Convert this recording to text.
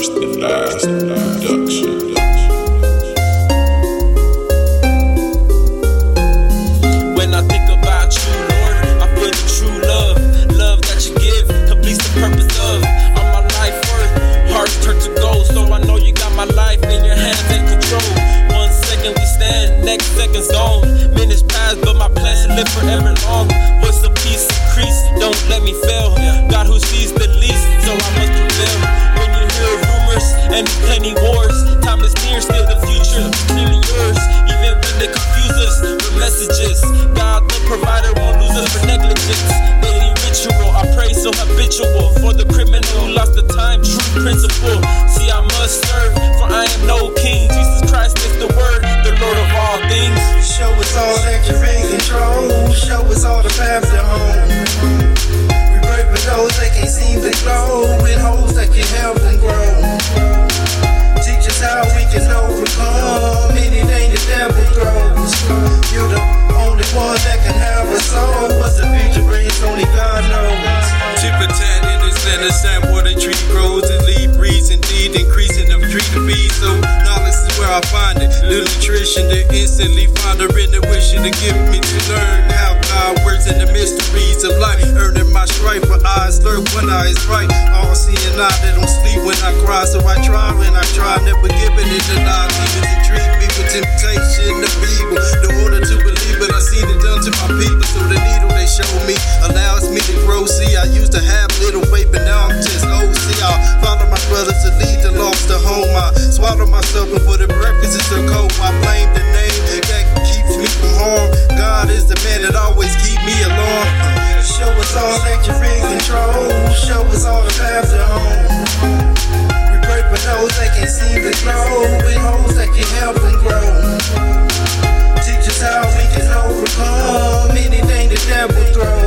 first and last production. When I think about you, Lord, I feel the true love. Love that you give completes the purpose of all my life worth. Hearts turn to gold, so I know you got my life in your hands and control. One second we stand, next second's gone. Minutes pass, but my plans live forever long. Voice of peace increase, don't let me fail. Plenty wars, time is near, still the future clearly yours. Even when they confuse us with messages, God the provider won't lose us for negligence. Daily ritual, I pray so habitual for the criminal who lost the time. True principle. See, I must serve, for I am no king. Jesus Christ is the word, the Lord of all things. Show us all that you're I find it. The nutrition to instantly find her in the wishing to give me to learn how God works in the mysteries of life. Earning my stripe, but eyes lurk when I is right. All seeing eye that don't sleep when I cry. So I try when I try, never giving it the lie. Demons intrigue me with temptation of evil. The order to believe, but I seen it done to my people. So the needle they show me allows me to grow. See, I used to have little faith, but now I'm just. See, I follow my brothers to lead the lost to home. I swallow myself before the breakfast sugarcoat. I blame the name that keeps me from harm. God is the man that always keep me along. Show us all that you're in control. Show us all the paths at home. We pray for those that can see the glow. With hoes that can help them grow. Teach us how we can overcome anything the devil throws.